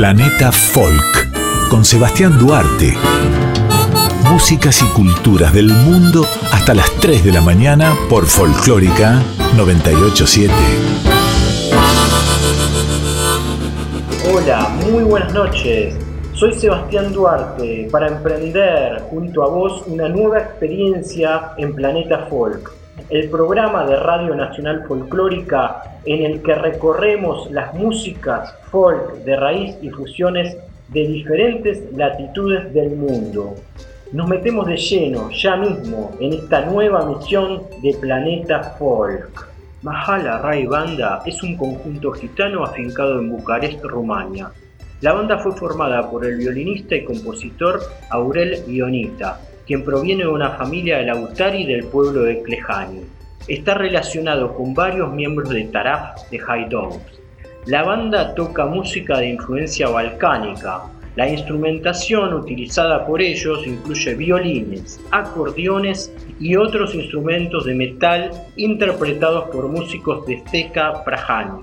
Planeta Folk con Sebastián Duarte. Músicas y culturas del mundo hasta las 3 de la mañana por Folclórica 987. Hola, muy buenas noches. Soy Sebastián Duarte para emprender junto a vos una nueva experiencia en Planeta Folk, el programa de Radio Nacional Folclórica en el que recorremos las músicas folk de raíz y fusiones de diferentes latitudes del mundo. Nos metemos de lleno ya mismo en esta nueva misión de Planeta Folk. Mahala Rai Banda es un conjunto gitano afincado en Bucarest, Rumania. La banda fue formada por el violinista y compositor Aurel Ionita, quien proviene de una familia de Lautari del pueblo de Klejani. Está relacionado con varios miembros de Taraf de Haydons. La banda toca música de influencia balcánica. La instrumentación utilizada por ellos incluye violines, acordeones y otros instrumentos de metal interpretados por músicos de Steca Prajani.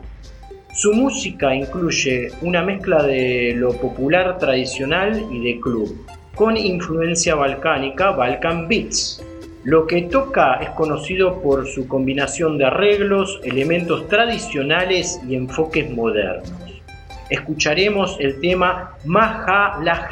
Su música incluye una mezcla de lo popular tradicional y de club, con influencia balcánica Balkan Beats. Lo que toca es conocido por su combinación de arreglos, elementos tradicionales y enfoques modernos. Escucharemos el tema Maja la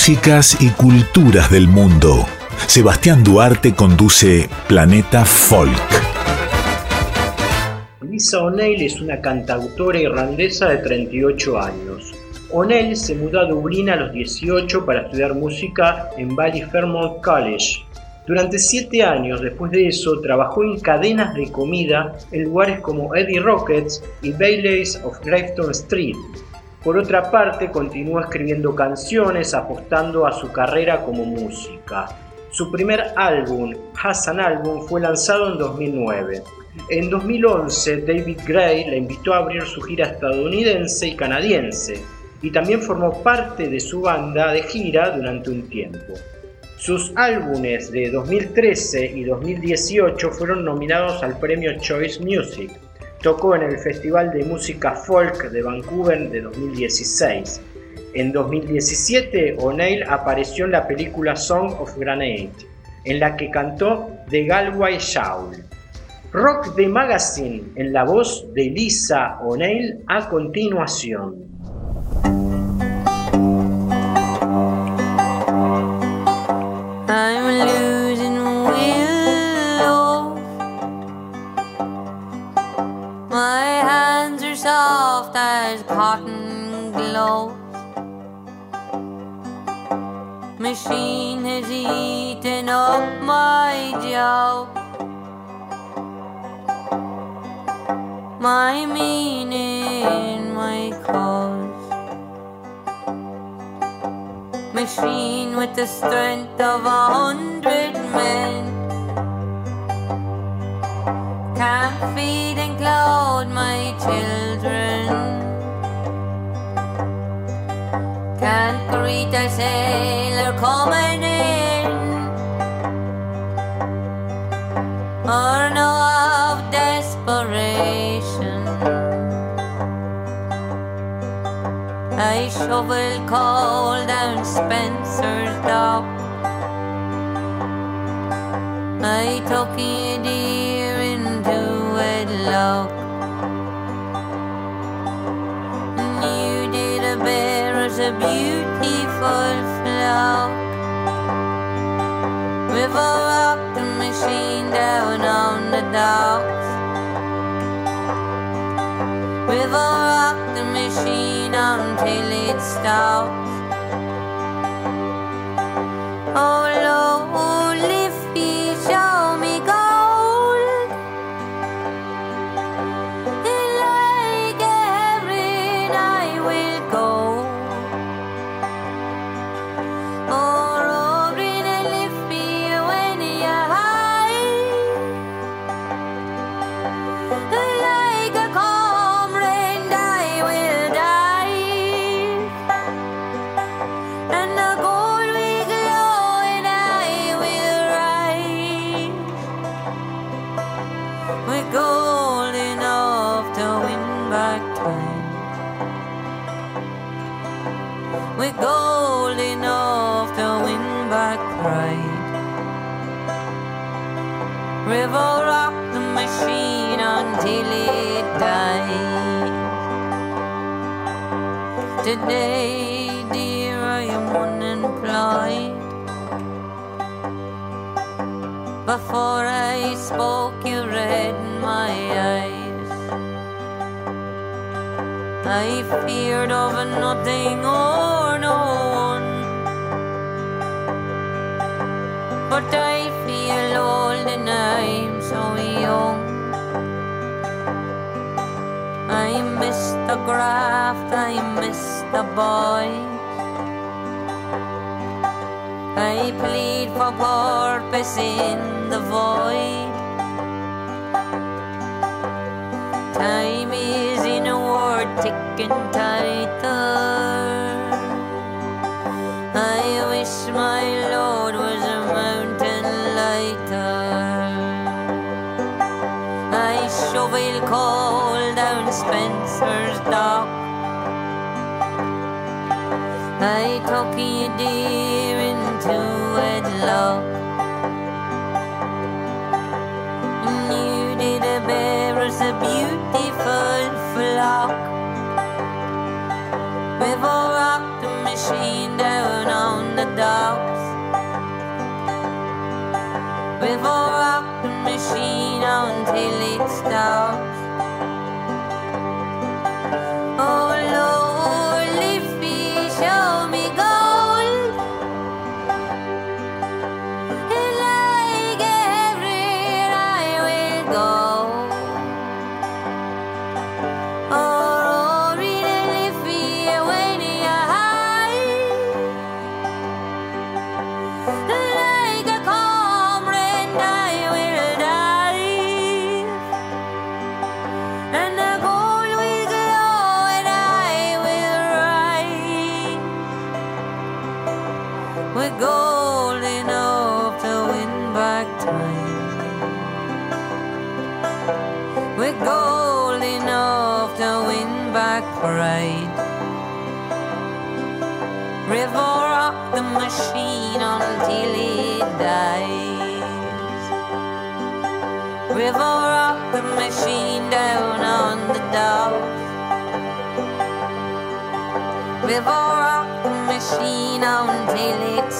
músicas y culturas del mundo. Sebastián Duarte conduce Planeta Folk. Lisa O'Neill es una cantautora irlandesa de 38 años. O'Neill se mudó a Dublín a los 18 para estudiar música en Ballyfermont College. Durante siete años después de eso trabajó en cadenas de comida en lugares como Eddie Rockets y Bailey's of Grafton Street, por otra parte, continuó escribiendo canciones apostando a su carrera como música. Su primer álbum, Hassan Album, fue lanzado en 2009. En 2011, David Gray la invitó a abrir su gira estadounidense y canadiense, y también formó parte de su banda de gira durante un tiempo. Sus álbumes de 2013 y 2018 fueron nominados al premio Choice Music Tocó en el Festival de Música Folk de Vancouver de 2016. En 2017, O'Neill apareció en la película Song of Granite, en la que cantó The Galway Shawl. Rock the Magazine en la voz de Lisa O'Neill a continuación. Cotton gloves. Machine has eaten up my job. My meaning, my cause. Machine with the strength of a hundred men. Can't feed and clothe my children. Can't greet a sailor coming in. Or know of desperation. I shovel coal down Spencer's dock. I took wedlock You did a bear a beautiful flock. River rocked the machine down on the docks. River rocked the machine until it stops. Oh Before I spoke, you read my eyes. I feared of nothing or no one. But I feel old and I'm so young. I miss the graft, I miss the boys. I plead for purpose in the void. Time is in a word ticking tighter. I wish my Lord was a mountain lighter. I shovel coal down Spencer's dock. I took you into wedlock. And you did bear us a beautiful flock. We've rocked the machine down on the docks. We've rocked the machine until it stops. The machine the machine on the docks. River rock the until it.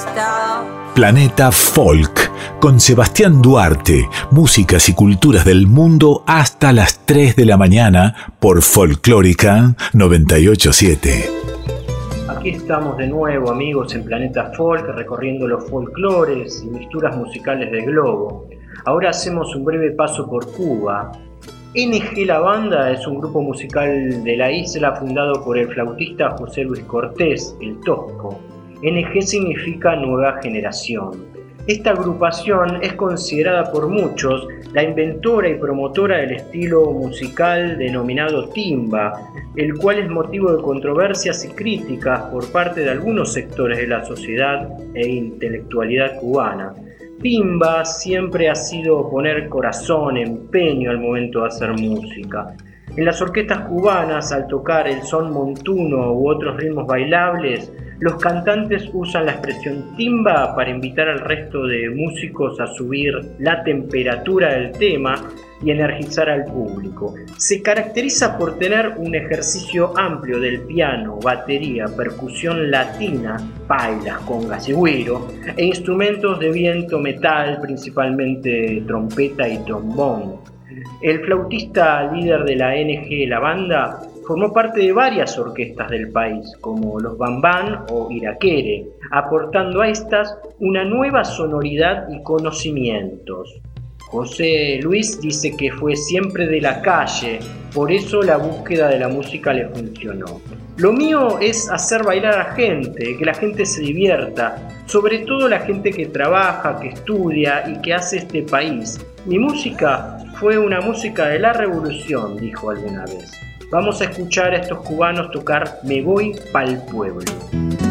Planeta Folk, con Sebastián Duarte, músicas y culturas del mundo hasta las 3 de la mañana por Folclórica 987. Aquí estamos de nuevo amigos en Planeta Folk recorriendo los folclores y mixturas musicales del globo. Ahora hacemos un breve paso por Cuba. NG La Banda es un grupo musical de la isla fundado por el flautista José Luis Cortés, el Tosco. NG significa nueva generación. Esta agrupación es considerada por muchos la inventora y promotora del estilo musical denominado timba, el cual es motivo de controversias y críticas por parte de algunos sectores de la sociedad e intelectualidad cubana. Timba siempre ha sido poner corazón, empeño al momento de hacer música. En las orquestas cubanas, al tocar el son montuno u otros ritmos bailables, los cantantes usan la expresión timba para invitar al resto de músicos a subir la temperatura del tema y energizar al público. Se caracteriza por tener un ejercicio amplio del piano, batería, percusión latina, pailas, congas y güiro, e instrumentos de viento metal, principalmente trompeta y trombón. El flautista líder de la NG La Banda formó parte de varias orquestas del país, como los Bambán o Iraquere, aportando a estas una nueva sonoridad y conocimientos. José Luis dice que fue siempre de la calle, por eso la búsqueda de la música le funcionó. Lo mío es hacer bailar a gente, que la gente se divierta, sobre todo la gente que trabaja, que estudia y que hace este país. Mi música fue una música de la revolución, dijo alguna vez. Vamos a escuchar a estos cubanos tocar Me voy pa'l pueblo.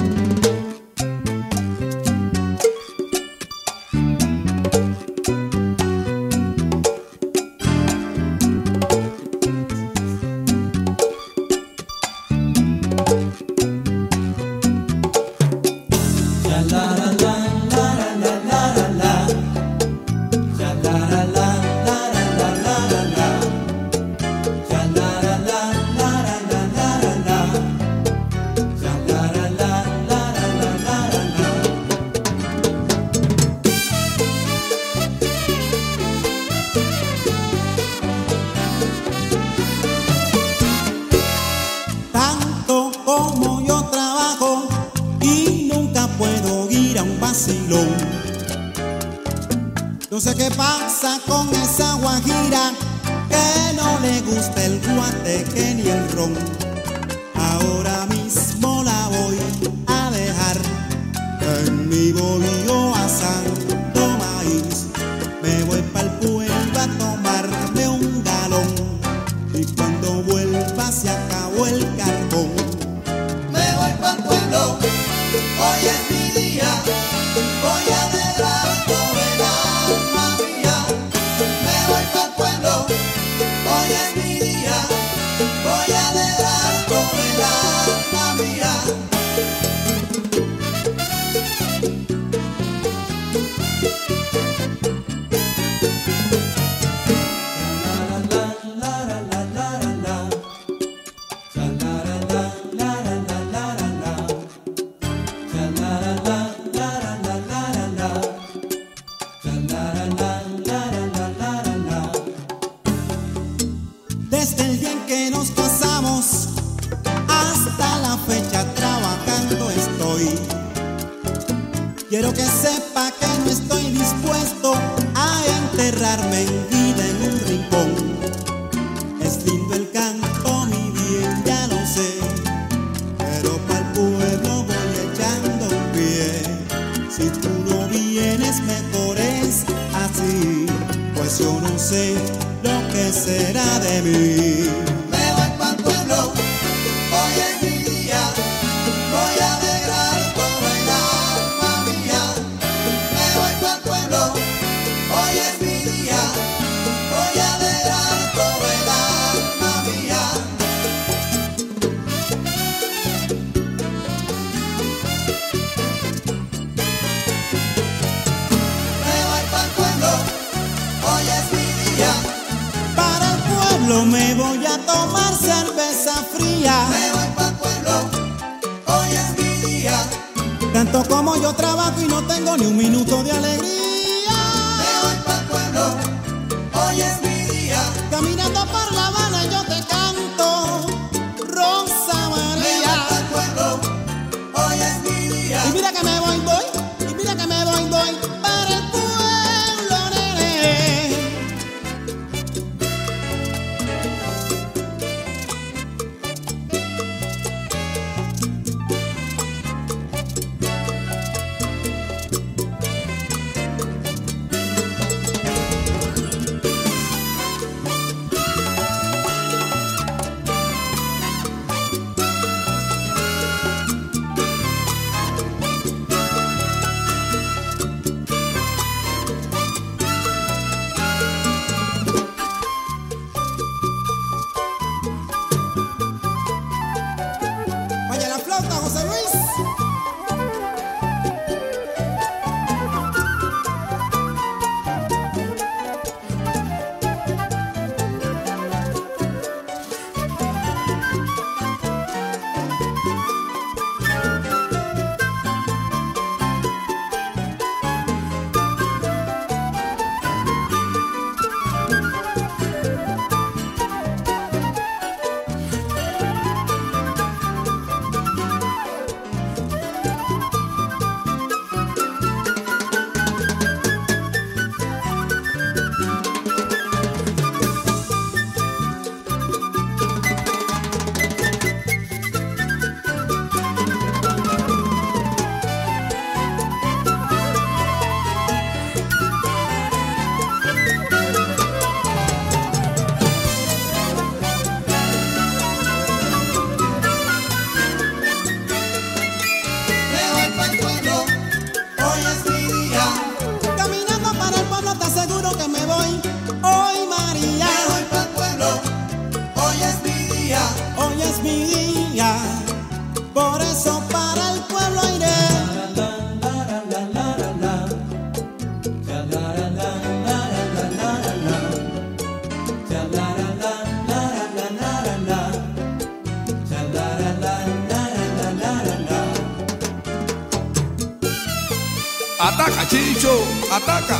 Ataca, Chicho, ataca.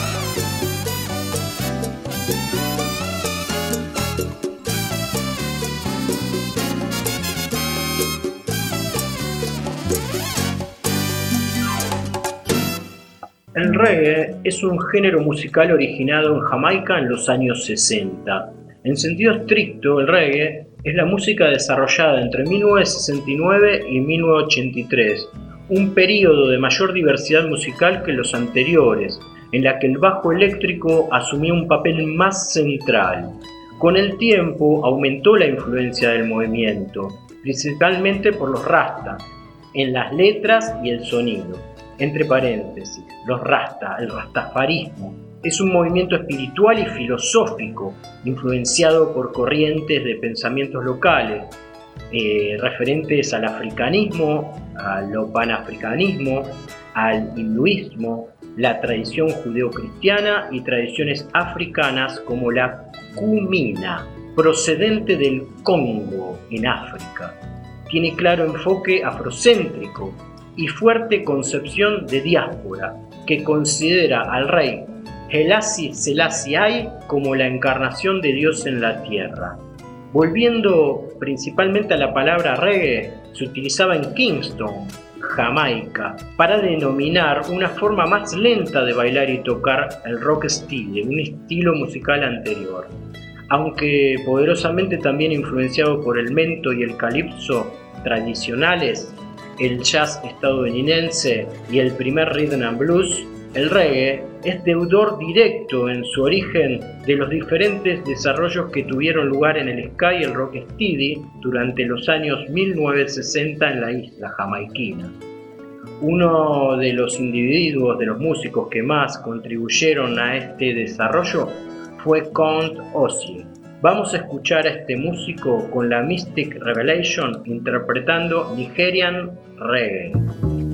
El reggae es un género musical originado en Jamaica en los años 60. En sentido estricto, el reggae es la música desarrollada entre 1969 y 1983, un periodo de mayor diversidad musical que los anteriores, en la que el bajo eléctrico asumió un papel más central. Con el tiempo aumentó la influencia del movimiento, principalmente por los rasta, en las letras y el sonido. Entre paréntesis, los rasta, el rastafarismo, es un movimiento espiritual y filosófico influenciado por corrientes de pensamientos locales, eh, referentes al africanismo, al panafricanismo, al hinduismo, la tradición judeocristiana y tradiciones africanas como la kumina, procedente del Congo en África. Tiene claro enfoque afrocéntrico y fuerte concepción de diáspora, que considera al rey Selassie Selassie como la encarnación de Dios en la tierra. Volviendo principalmente a la palabra reggae, se utilizaba en Kingston, Jamaica para denominar una forma más lenta de bailar y tocar el rock style, un estilo musical anterior. Aunque poderosamente también influenciado por el mento y el calipso tradicionales, el jazz estadounidense y el primer rhythm and blues, el reggae es deudor directo en su origen de los diferentes desarrollos que tuvieron lugar en el ska y el rocksteady durante los años 1960 en la isla jamaiquina. Uno de los individuos, de los músicos que más contribuyeron a este desarrollo fue Count Ossie. Vamos a escuchar a este músico con la Mystic Revelation interpretando Nigerian Reggae.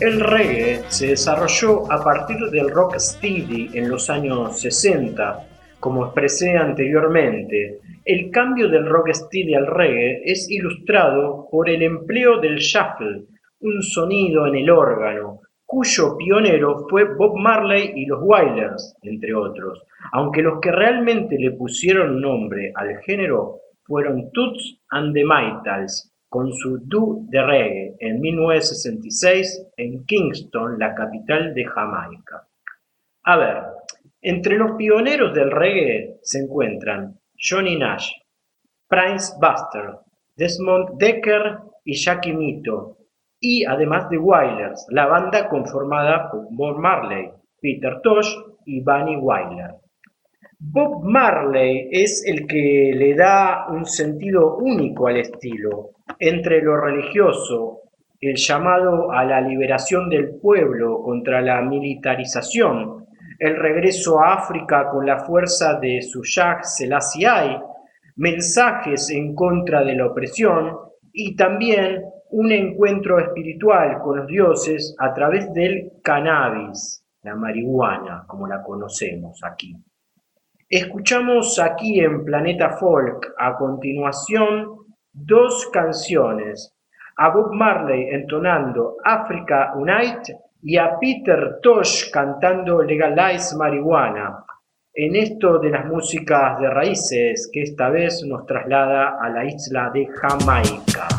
El reggae se desarrolló a partir del rock steady en los años 60. Como expresé anteriormente, el cambio del rock steady al reggae es ilustrado por el empleo del shuffle, un sonido en el órgano, cuyo pionero fue Bob Marley y los Wailers, entre otros, aunque los que realmente le pusieron nombre al género fueron Toots and the Maytals, con su Do de Reggae en 1966 en Kingston, la capital de Jamaica. A ver, entre los pioneros del reggae se encuentran Johnny Nash, Prince Buster, Desmond Decker y Jackie Mito, y además de Wailers, la banda conformada por Bob Marley, Peter Tosh y Bunny Wyler. Bob Marley es el que le da un sentido único al estilo, entre lo religioso, el llamado a la liberación del pueblo contra la militarización, el regreso a África con la fuerza de Suyag Selassie, mensajes en contra de la opresión y también un encuentro espiritual con los dioses a través del cannabis, la marihuana, como la conocemos aquí. Escuchamos aquí en Planeta Folk a continuación dos canciones, a Bob Marley entonando Africa Unite y a Peter Tosh cantando Legalize Marihuana, en esto de las músicas de raíces que esta vez nos traslada a la isla de Jamaica.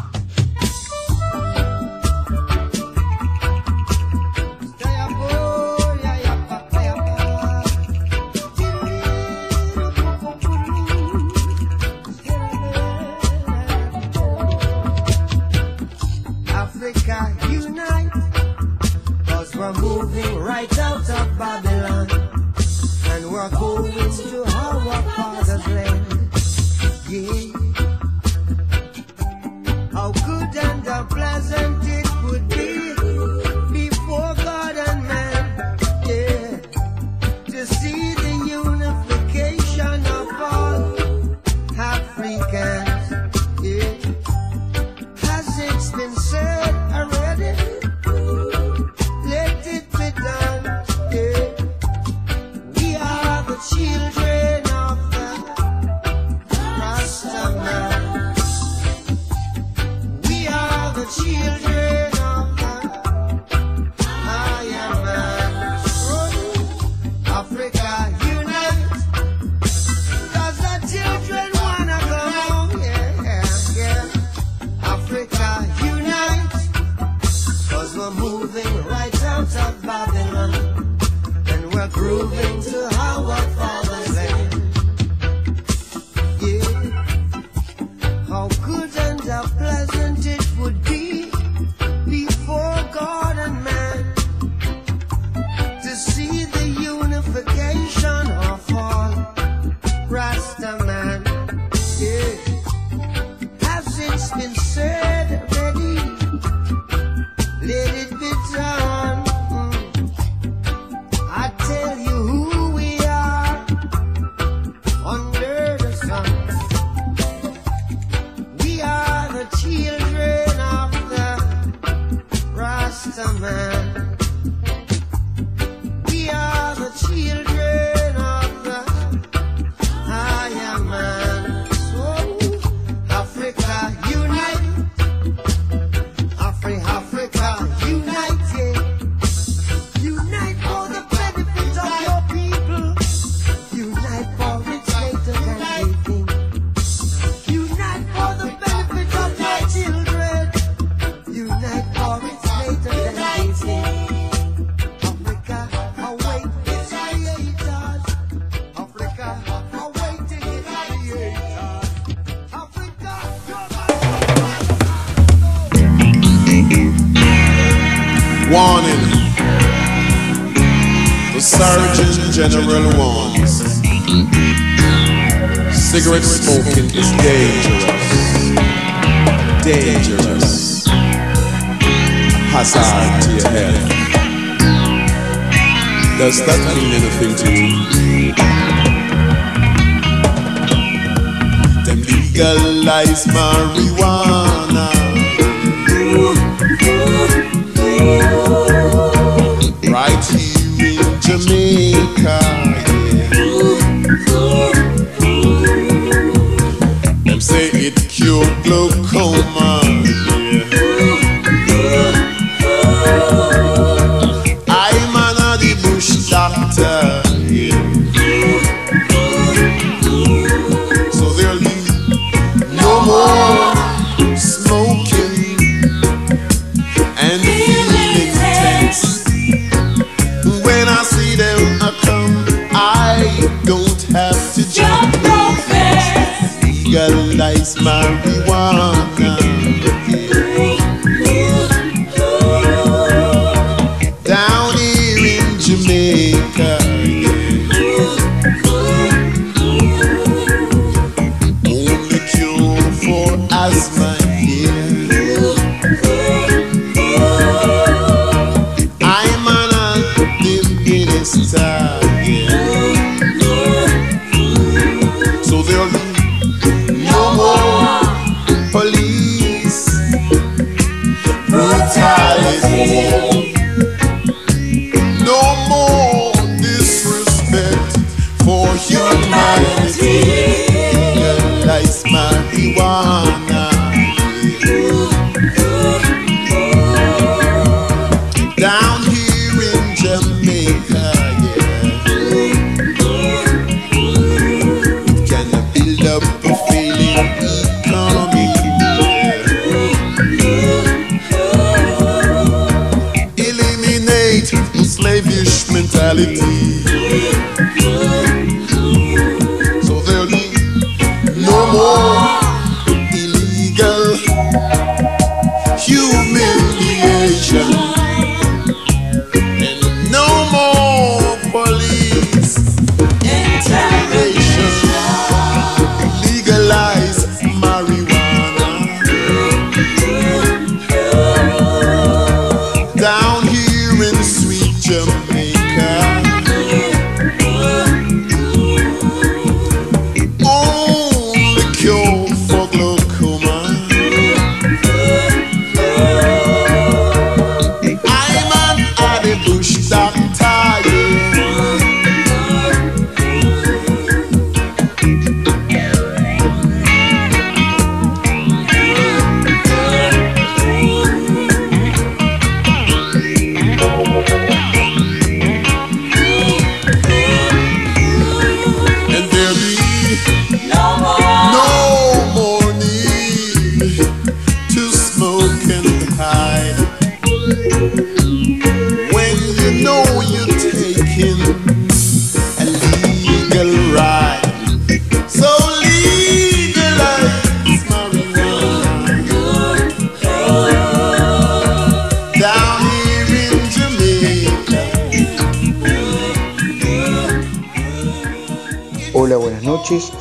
summer. we want.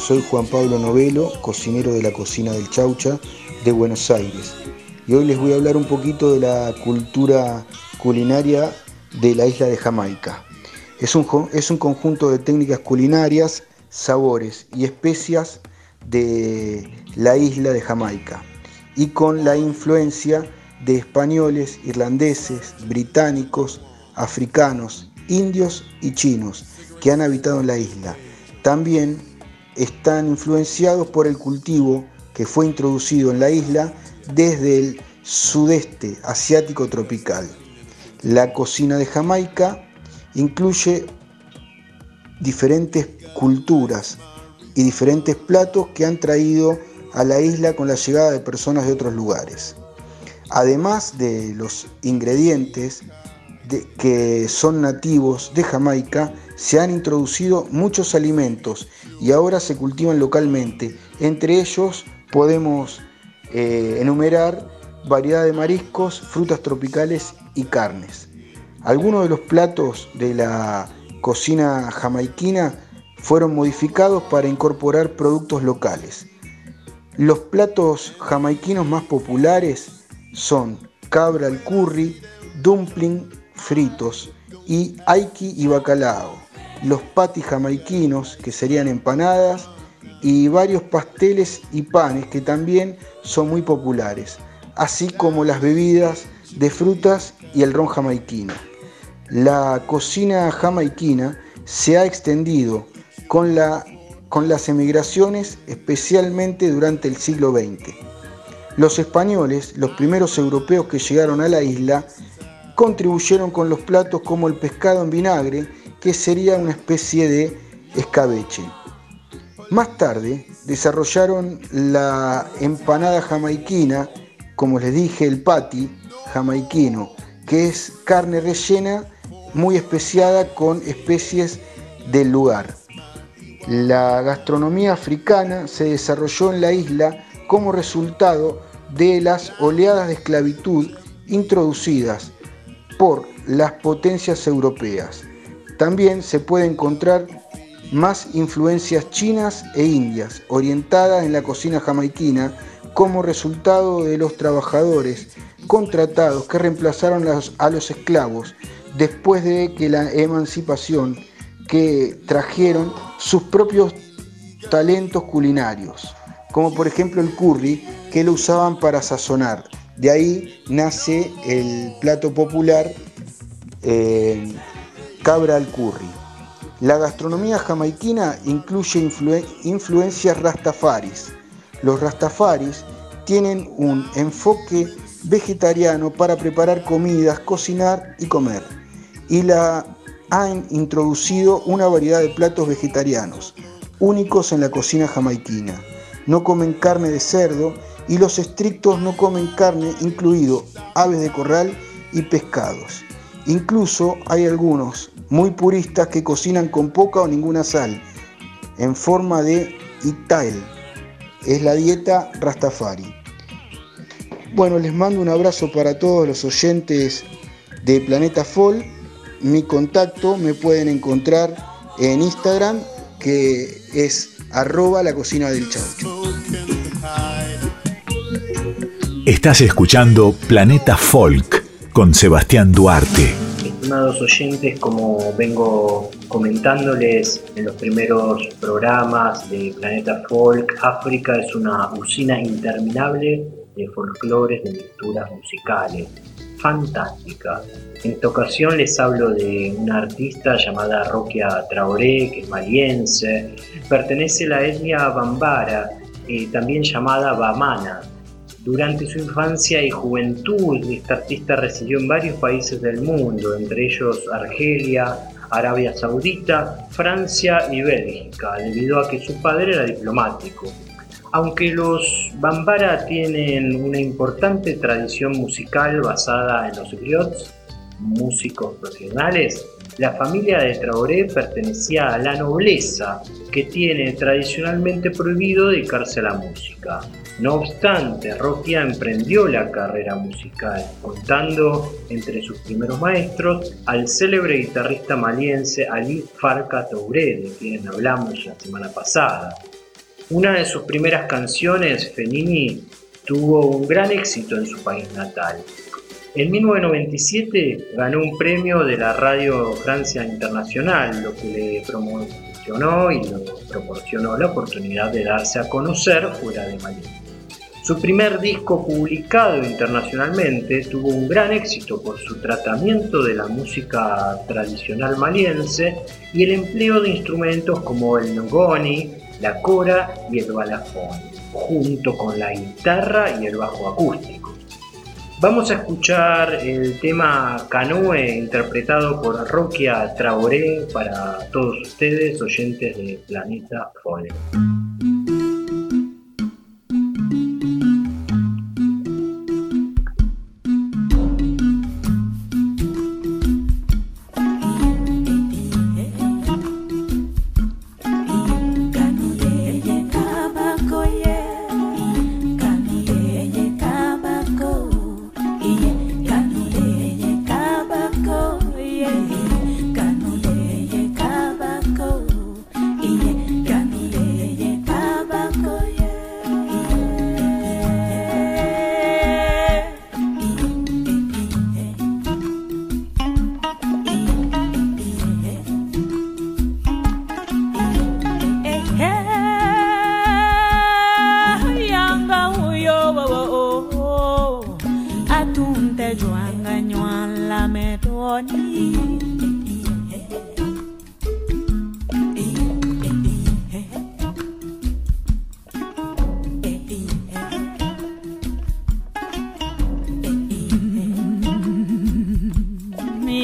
Soy Juan Pablo Novelo, cocinero de la cocina del Chaucha de Buenos Aires. Y hoy les voy a hablar un poquito de la cultura culinaria de la isla de Jamaica. Es un, es un conjunto de técnicas culinarias, sabores y especias de la isla de Jamaica. Y con la influencia de españoles, irlandeses, británicos, africanos, indios y chinos que han habitado en la isla. También están influenciados por el cultivo que fue introducido en la isla desde el sudeste asiático tropical. La cocina de Jamaica incluye diferentes culturas y diferentes platos que han traído a la isla con la llegada de personas de otros lugares. Además de los ingredientes que son nativos de Jamaica, se han introducido muchos alimentos y ahora se cultivan localmente. Entre ellos podemos eh, enumerar variedad de mariscos, frutas tropicales y carnes. Algunos de los platos de la cocina jamaiquina fueron modificados para incorporar productos locales. Los platos jamaiquinos más populares son cabra al curry, dumpling fritos y aiki y bacalao. Los patis jamaiquinos, que serían empanadas, y varios pasteles y panes que también son muy populares, así como las bebidas de frutas y el ron jamaiquino. La cocina jamaiquina se ha extendido con, la, con las emigraciones, especialmente durante el siglo XX. Los españoles, los primeros europeos que llegaron a la isla, contribuyeron con los platos como el pescado en vinagre, que sería una especie de escabeche. Más tarde desarrollaron la empanada jamaiquina, como les dije, el patty jamaiquino, que es carne rellena muy especiada con especies del lugar. La gastronomía africana se desarrolló en la isla como resultado de las oleadas de esclavitud introducidas por las potencias europeas. También se puede encontrar más influencias chinas e indias orientadas en la cocina jamaiquina como resultado de los trabajadores contratados que reemplazaron a los, esclavos después de que la emancipación que trajeron sus propios talentos culinarios, como por ejemplo el curry que lo usaban para sazonar De ahí nace el plato popular eh, cabra al curry. La gastronomía jamaiquina incluye influ- influencias rastafaris. Los rastafaris tienen un enfoque vegetariano para preparar comidas, cocinar y comer. Y la han introducido una variedad de platos vegetarianos, únicos en la cocina jamaiquina. No comen carne de cerdo y los estrictos no comen carne, incluido aves de corral y pescados. Incluso hay algunos muy puristas que cocinan con poca o ninguna sal, en forma de itael. Es la dieta Rastafari. Bueno, les mando un abrazo para todos los oyentes de Planeta Fall. Mi contacto me pueden encontrar en Instagram, que es arroba la cocina del chaucho. Estás escuchando Planeta Folk con Sebastián Duarte. Estimados oyentes, como vengo comentándoles en los primeros programas de Planeta Folk, África es una usina interminable de folclores, de lecturas musicales. Fantástica. En esta ocasión les hablo de una artista llamada Roquia Traoré, que es maliense. Pertenece a la etnia Bambara, eh, también llamada Bamana. Durante su infancia y juventud, esta artista residió en varios países del mundo, entre ellos Argelia, Arabia Saudita, Francia y Bélgica, debido a que su padre era diplomático. Aunque los Bambara tienen una importante tradición musical basada en los griots, músicos regionales, la familia de Traoré pertenecía a la nobleza, que tiene tradicionalmente prohibido dedicarse a la música. No obstante, Roquia emprendió la carrera musical, contando entre sus primeros maestros al célebre guitarrista maliense Ali Farka Touré, de quien hablamos la semana pasada. Una de sus primeras canciones, Fenini, tuvo un gran éxito en su país natal. En 1997 ganó un premio de la Radio Francia Internacional, lo que le promocionó y le proporcionó la oportunidad de darse a conocer fuera de Mali. Su primer disco publicado internacionalmente tuvo un gran éxito por su tratamiento de la música tradicional maliense y el empleo de instrumentos como el ngoni, la cora y el balafón, junto con la guitarra y el bajo acústico. Vamos a escuchar el tema Canoe interpretado por Roquia Traoré para todos ustedes, oyentes de Planeta Folk.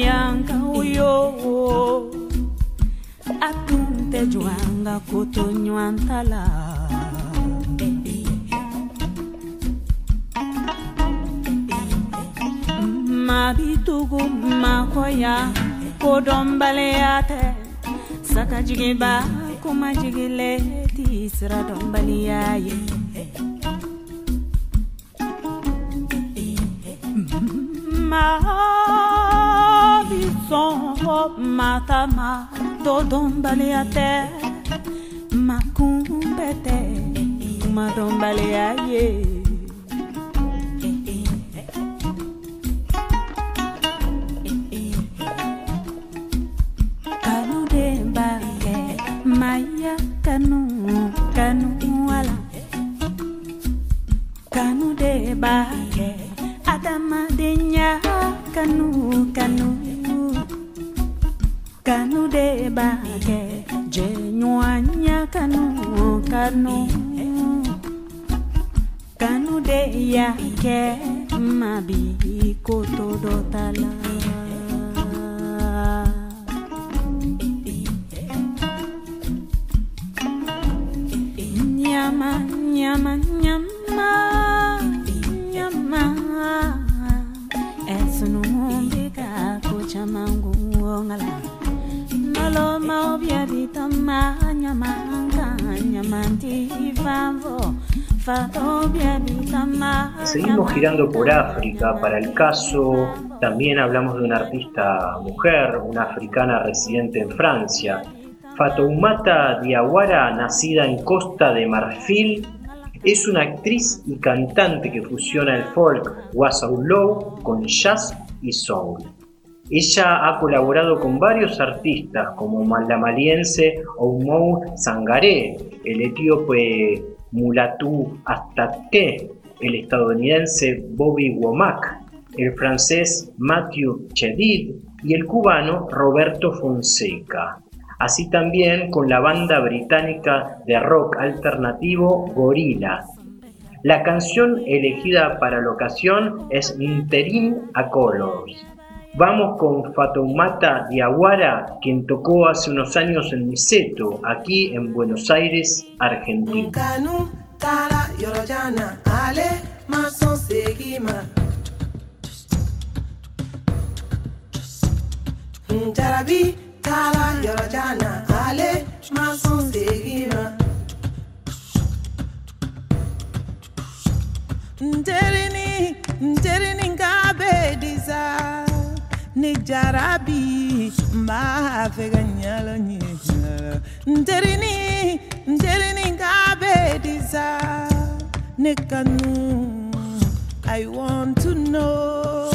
Yanga huyo atunte jwanga koto nywan tala mabitugu makoya kodɔnbaliyatɛ sakajigiba kumajigile ti sira dɔnbaliya ye sɔn matama todombale ate. Makumbete madombale aye. Para el caso, también hablamos de una artista mujer, una africana residente en Francia. Fatoumata Diawara, nacida en Costa de Marfil, es una actriz y cantante que fusiona el folk Wasoulou con jazz y soul. Ella ha colaborado con varios artistas como la maliense Oumou Sangaré, el etíope Mulatu Astatke, el estadounidense Bobby Womack, el francés Matthew Chedid y el cubano Roberto Fonseca. Así también con la banda británica de rock alternativo Gorilla. La canción elegida para la ocasión es Interim a Colors. Vamos con Fatoumata Diawara, quien tocó hace unos años en Niceto, aquí en Buenos Aires, Argentina. Tala Tara Yorojana, Ale, masongsegi ma. Njarabi tala Tara Yorojana, Ale, Mason Segima. Nderini, nderini ngabe disa ni jarabi ma feganyalo nyi nderini i want to know.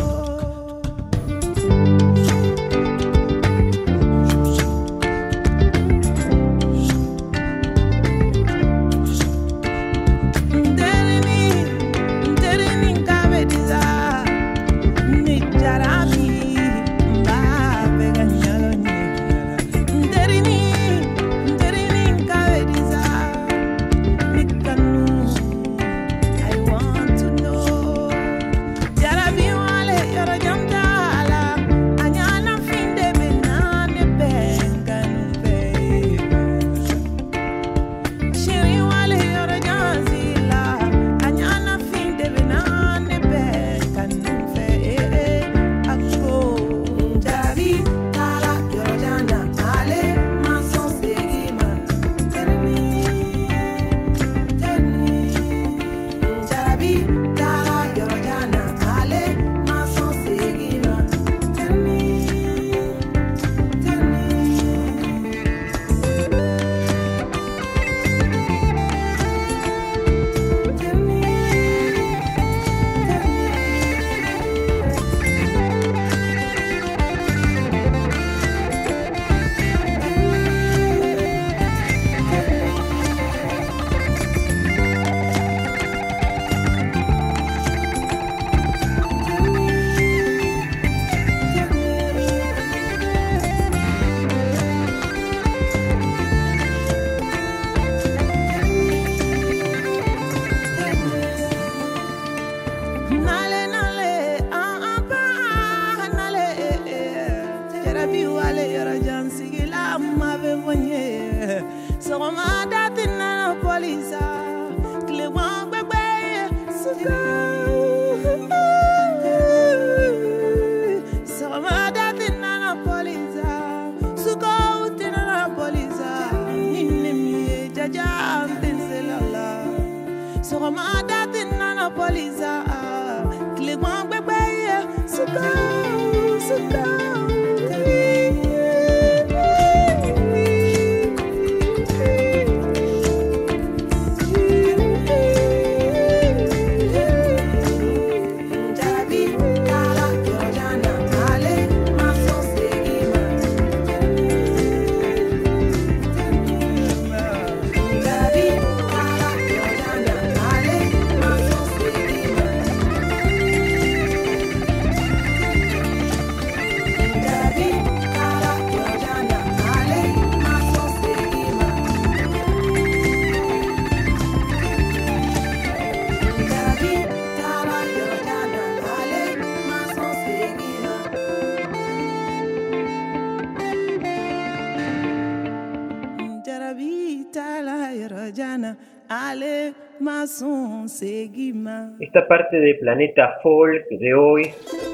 Esta parte de Planeta Folk de hoy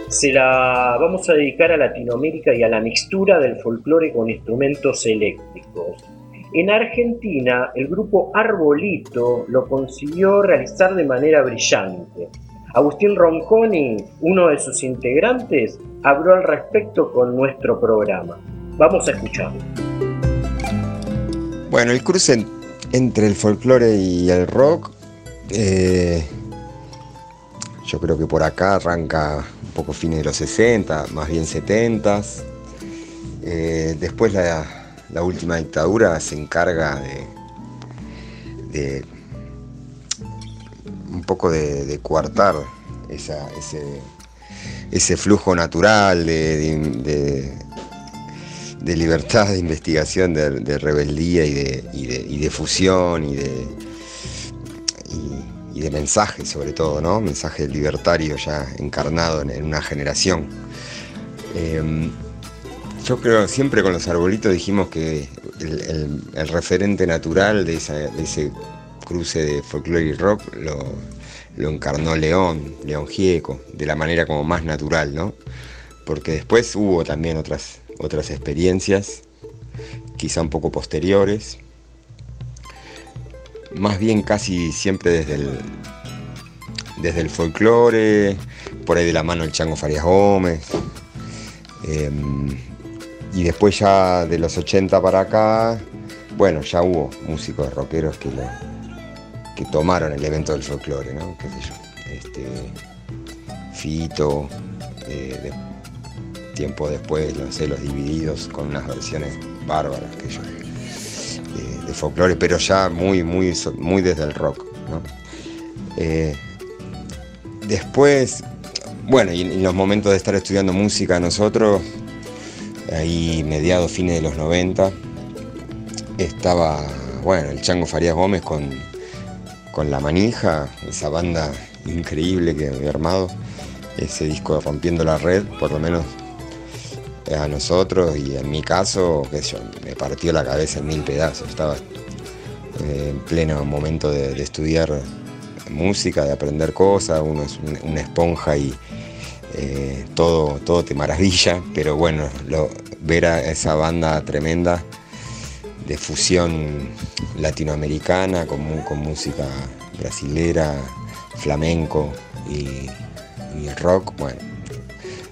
se la vamos a dedicar a Latinoamérica y a la mixtura del folclore con instrumentos eléctricos. En Argentina, el grupo Arbolito lo consiguió realizar de manera brillante. Agustín Ronconi, uno de sus integrantes, habló al respecto con nuestro programa. Vamos a escucharlo. Bueno, el cruce en- entre el folclore y el rock, eh, yo creo que por acá arranca un poco fines de los 60, más bien 70. Eh, después la, última dictadura se encarga de, un poco de, de coartar ese, flujo natural de, libertad de investigación, de, rebeldía y y de fusión y de, y, de mensaje sobre todo, ¿no? Mensaje libertario ya encarnado en, una generación. Eh, yo creo, siempre con los arbolitos dijimos que el, referente natural de ese cruce de folclore y rock lo, lo encarnó León, León Gieco, de la manera como más natural, ¿no? Porque después hubo también otras, otras experiencias, quizá un poco posteriores, más bien casi siempre desde el, desde el folclore, por ahí de la mano el Chango Farias Gómez. eh, y después ya de los 80 para acá, bueno, ya hubo músicos rockeros que, que tomaron el evento del folclore, ¿no? ¿Qué sé yo? Este, Fito, eh, de- tiempo después, no sé, los divididos con unas versiones bárbaras que yo de folclore, pero ya muy, muy, muy desde el rock, ¿no? Eh, después, bueno, y en, los momentos de estar estudiando música nosotros, ahí mediados, fines de los 90, estaba, bueno, el Chango Farías Gómez con, con La Manija, esa banda increíble que había armado, ese disco Rompiendo la Red, por lo menos a nosotros y en mi caso, qué sé yo, me partió la cabeza en mil pedazos, estaba eh, en pleno momento de, de estudiar música, de aprender cosas, uno es un- una esponja y eh, todo, todo te maravilla, pero bueno, ver a esa banda tremenda de fusión latinoamericana con, con música brasilera, flamenco y rock, bueno,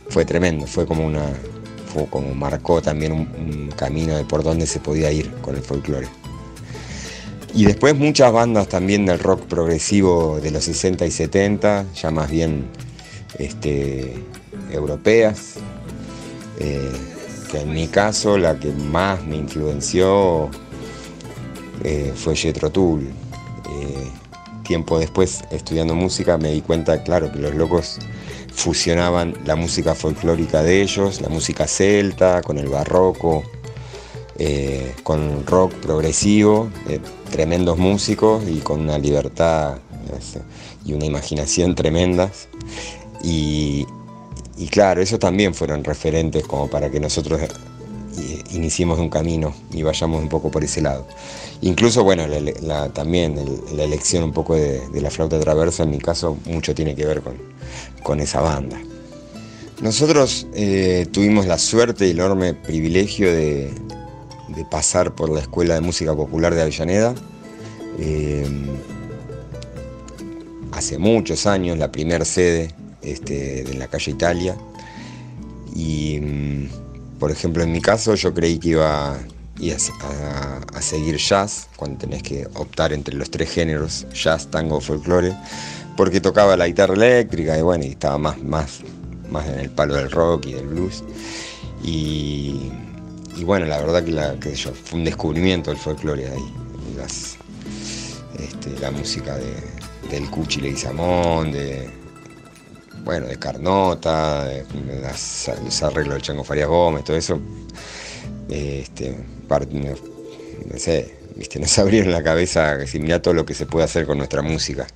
fue tremendo, fue como una, como marcó también un, un camino de por dónde se podía ir con el folclore. Y después muchas bandas también del rock progresivo de los 60 y 70, ya más bien este, europeas, eh, que en mi caso la que más me influenció eh, fue Jethro Tull. Eh, tiempo después, estudiando música, me di cuenta, claro, que los locos fusionaban la música folclórica de ellos, la música celta, con el barroco, eh, con rock progresivo, tremendos músicos y con una libertad y una imaginación tremendas. Y, y claro, esos también fueron referentes como para que nosotros iniciemos un camino y vayamos un poco por ese lado. Incluso, bueno, la, también la elección un poco de, de la flauta traversa, en mi caso, mucho tiene que ver con, esa banda. Nosotros eh, tuvimos la suerte y el enorme privilegio de, de pasar por la Escuela de Música Popular de Avellaneda. eh, hace muchos años, la primer sede este, en la calle Italia. Y, mm, por ejemplo, en mi caso, yo creí que iba, a, seguir jazz, cuando tenés que optar entre los tres géneros, jazz, tango, folclore, porque tocaba la guitarra eléctrica y bueno, y estaba más, más, más en el palo del rock y del blues. Y, bueno, la verdad que, la, sé yo, fue un descubrimiento el folclore ahí. Este, la música de, del Cuchi Leguizamón, de, bueno, de Carnota, de, de los arreglos del Chango Farías Gómez, todo eso, este, no, sé, viste, nos abrieron la cabeza si mirá todo lo que se puede hacer con nuestra música.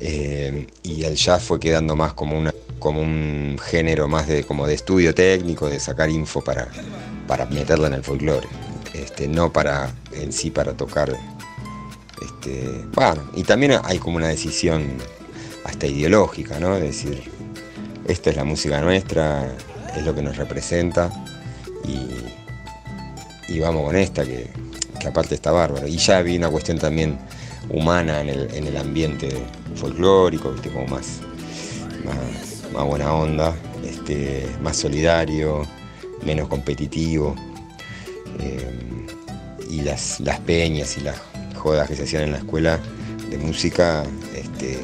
Eh, y el jazz fue quedando más como una como un género más de como de estudio técnico, de sacar info para, para meterla en el folclore. Este, no para en sí para tocar Este, bueno, y también hay como una decisión hasta ideológica, ¿no? De decir, esta es la música nuestra, es lo que nos representa y, vamos con esta, que, aparte está bárbaro. Y ya vi una cuestión también humana en el, en el ambiente folclórico, ¿viste? como más, más, más buena onda, este, más solidario, menos competitivo. Eh, y las, las peñas y las jodas que se hacían en la escuela de música este,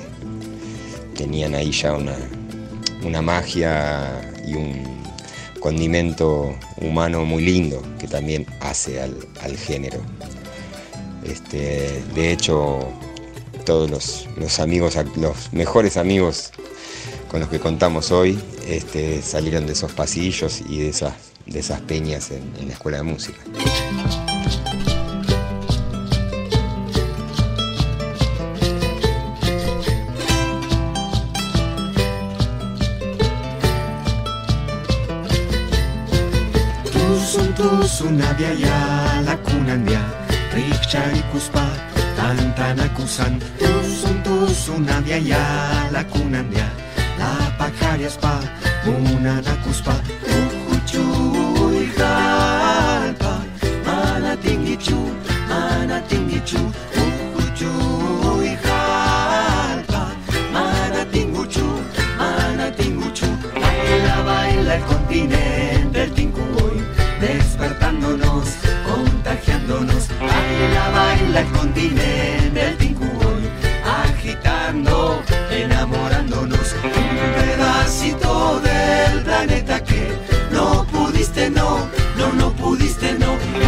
tenían ahí ya una, una magia y un condimento humano muy lindo que también hace al, al género. Este, de hecho, todos los, los amigos, los mejores amigos con los que contamos hoy, este, salieron de esos pasillos y de esas, de esas peñas en, en la escuela de música. Tusun tusun abiaya lakunandia Rikcharikuspa tantanakusan Tusun tusun abiaya lakunandia La baila el continente, el tincuy Agitando, enamorándonos Un pedacito del planeta que no pudiste, no, no, no pudiste, no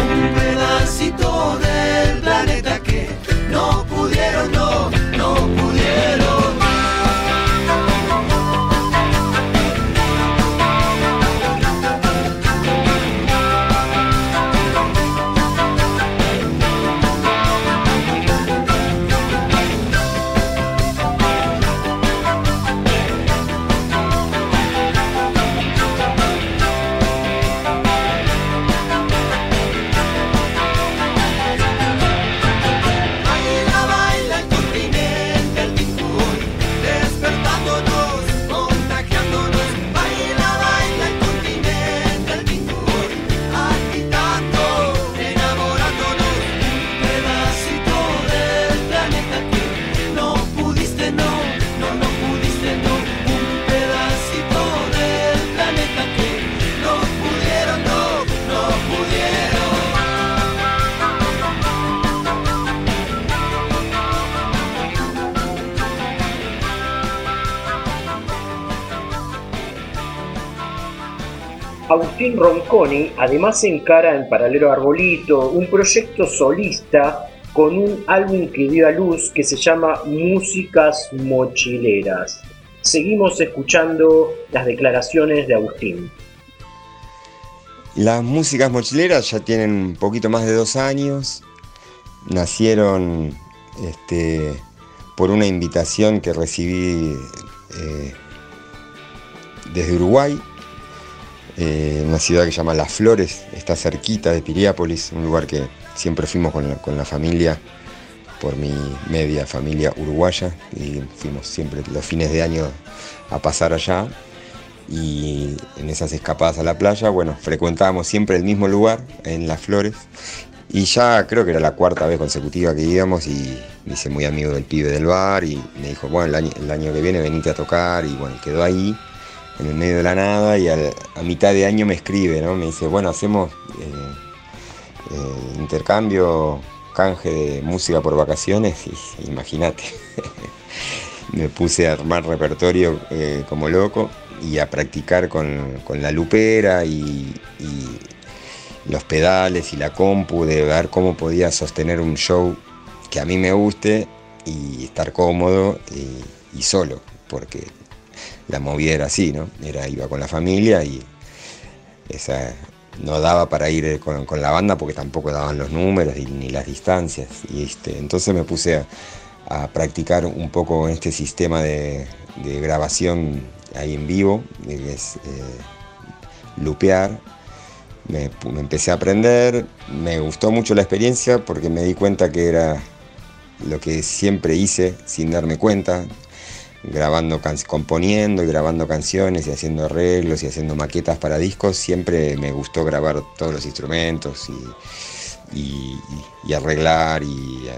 Ronconi además encara en paralelo a Arbolito un proyecto solista con un álbum que dio a luz que se llama Músicas Mochileras. Seguimos escuchando las declaraciones de Agustín. Las músicas mochileras ya tienen un poquito más de dos años. Nacieron este, por una invitación que recibí eh, desde Uruguay, eh, una ciudad que se llama Las Flores, está cerquita de Piriápolis, un lugar que siempre fuimos con la, familia, por mi media familia uruguaya, y fuimos siempre los fines de año a pasar allá. Y en esas escapadas a la playa, bueno, frecuentábamos siempre el mismo lugar, en Las Flores. Y ya creo que era la cuarta vez consecutiva que íbamos y me hice muy amigo del pibe del bar y me dijo, bueno, el año, el año que viene venite a tocar y bueno, quedó ahí en el medio de la nada y a mitad de año me escribe, ¿no? Me dice, bueno, hacemos eh, eh, intercambio, canje de música por vacaciones imagínate. me puse a armar repertorio eh, como loco y a practicar con, con la lupera y, y los pedales y la compu de ver cómo podía sostener un show que a mí me guste y estar cómodo y, y solo, porque la movida era así, ¿no? Era, iba con la familia y esa no daba para ir con, la banda porque tampoco daban los números y- ni las distancias. Y este, entonces me puse a, practicar un poco este sistema de, grabación ahí en vivo, que es eh, lupear. Me empecé a aprender, me gustó mucho la experiencia porque me di cuenta que era lo que siempre hice sin darme cuenta, grabando, componiendo y grabando canciones y haciendo arreglos y haciendo maquetas para discos, siempre me gustó grabar todos los instrumentos y, arreglar y,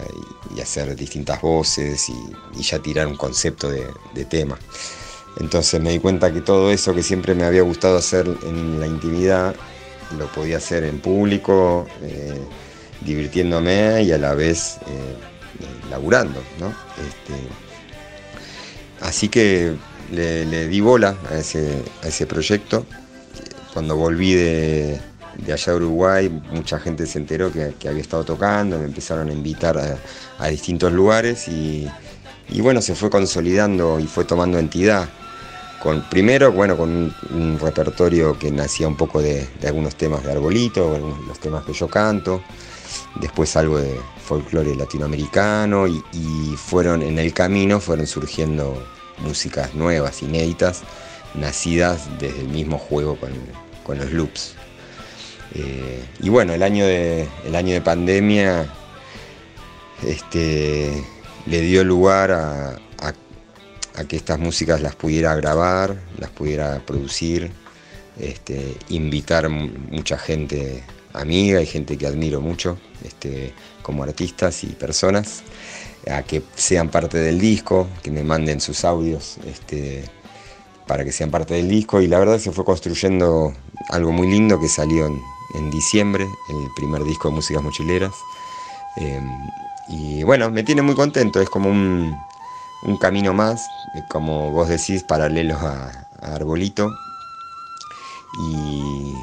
hacer distintas voces y, ya tirar un concepto de, de tema. Entonces me di cuenta que todo eso que siempre me había gustado hacer en la intimidad, lo podía hacer en público, eh, divirtiéndome y a la vez eh, eh, laburando, ¿no? Este, así que le, di bola a ese, a proyecto. Cuando volví de, allá de Uruguay, mucha gente se enteró que, había estado tocando, me empezaron a invitar a, a distintos lugares y, bueno, se fue consolidando y fue tomando entidad. Con, primero, bueno, con un, repertorio que nacía un poco de, de algunos temas de Arbolito, los temas que yo canto, después algo de folclore latinoamericano y, fueron en el camino fueron surgiendo músicas nuevas, inéditas, nacidas desde el mismo juego con, con los loops. Eh, y bueno, el año de, el año de pandemia este, le dio lugar a, a- que estas músicas las pudiera grabar, las pudiera producir, este, invitar mu- mucha gente amiga y gente que admiro mucho este, como artistas y personas a que sean parte del disco, que me manden sus audios este, para que sean parte del disco y la verdad se fue construyendo algo muy lindo que salió en, diciembre, el primer disco de Músicas Mochileras. Eh, y bueno, me tiene muy contento, es como un, un camino más, eh, como vos decís, paralelo a, a Arbolito. Y,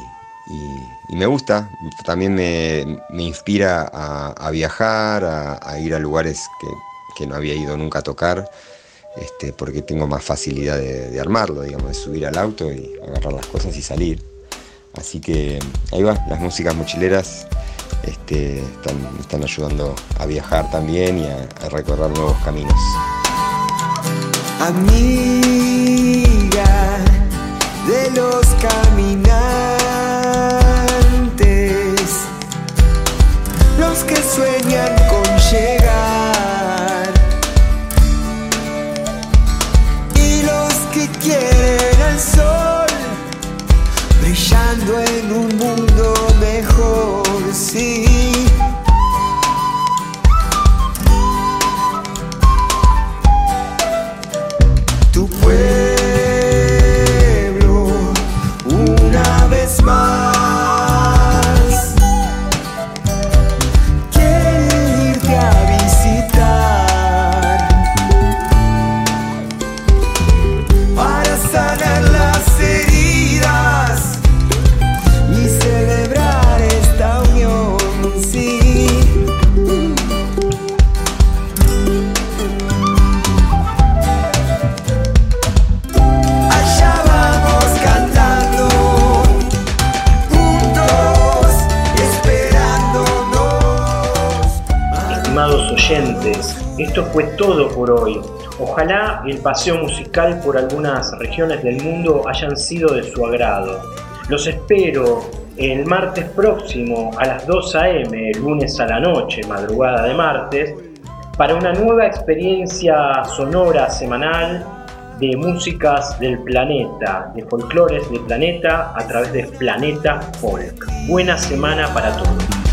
y- me gusta, también me, me inspira a, viajar, a, ir a lugares que, que no había ido nunca a tocar, este, porque tengo más facilidad de, armarlo, digamos, de subir al auto y agarrar las cosas y salir. Así que ahí va, las músicas mochileras este, están, están ayudando a viajar también y a, a recorrer nuevos caminos. amiga de los caminantes, sueñan el paseo musical por algunas regiones del mundo hayan sido de su agrado. Los espero el martes próximo a las 2 a.m., lunes a la noche, madrugada de martes, para una nueva experiencia sonora semanal de músicas del planeta, de folclores del planeta a través de Planeta Folk. Buena semana para todos.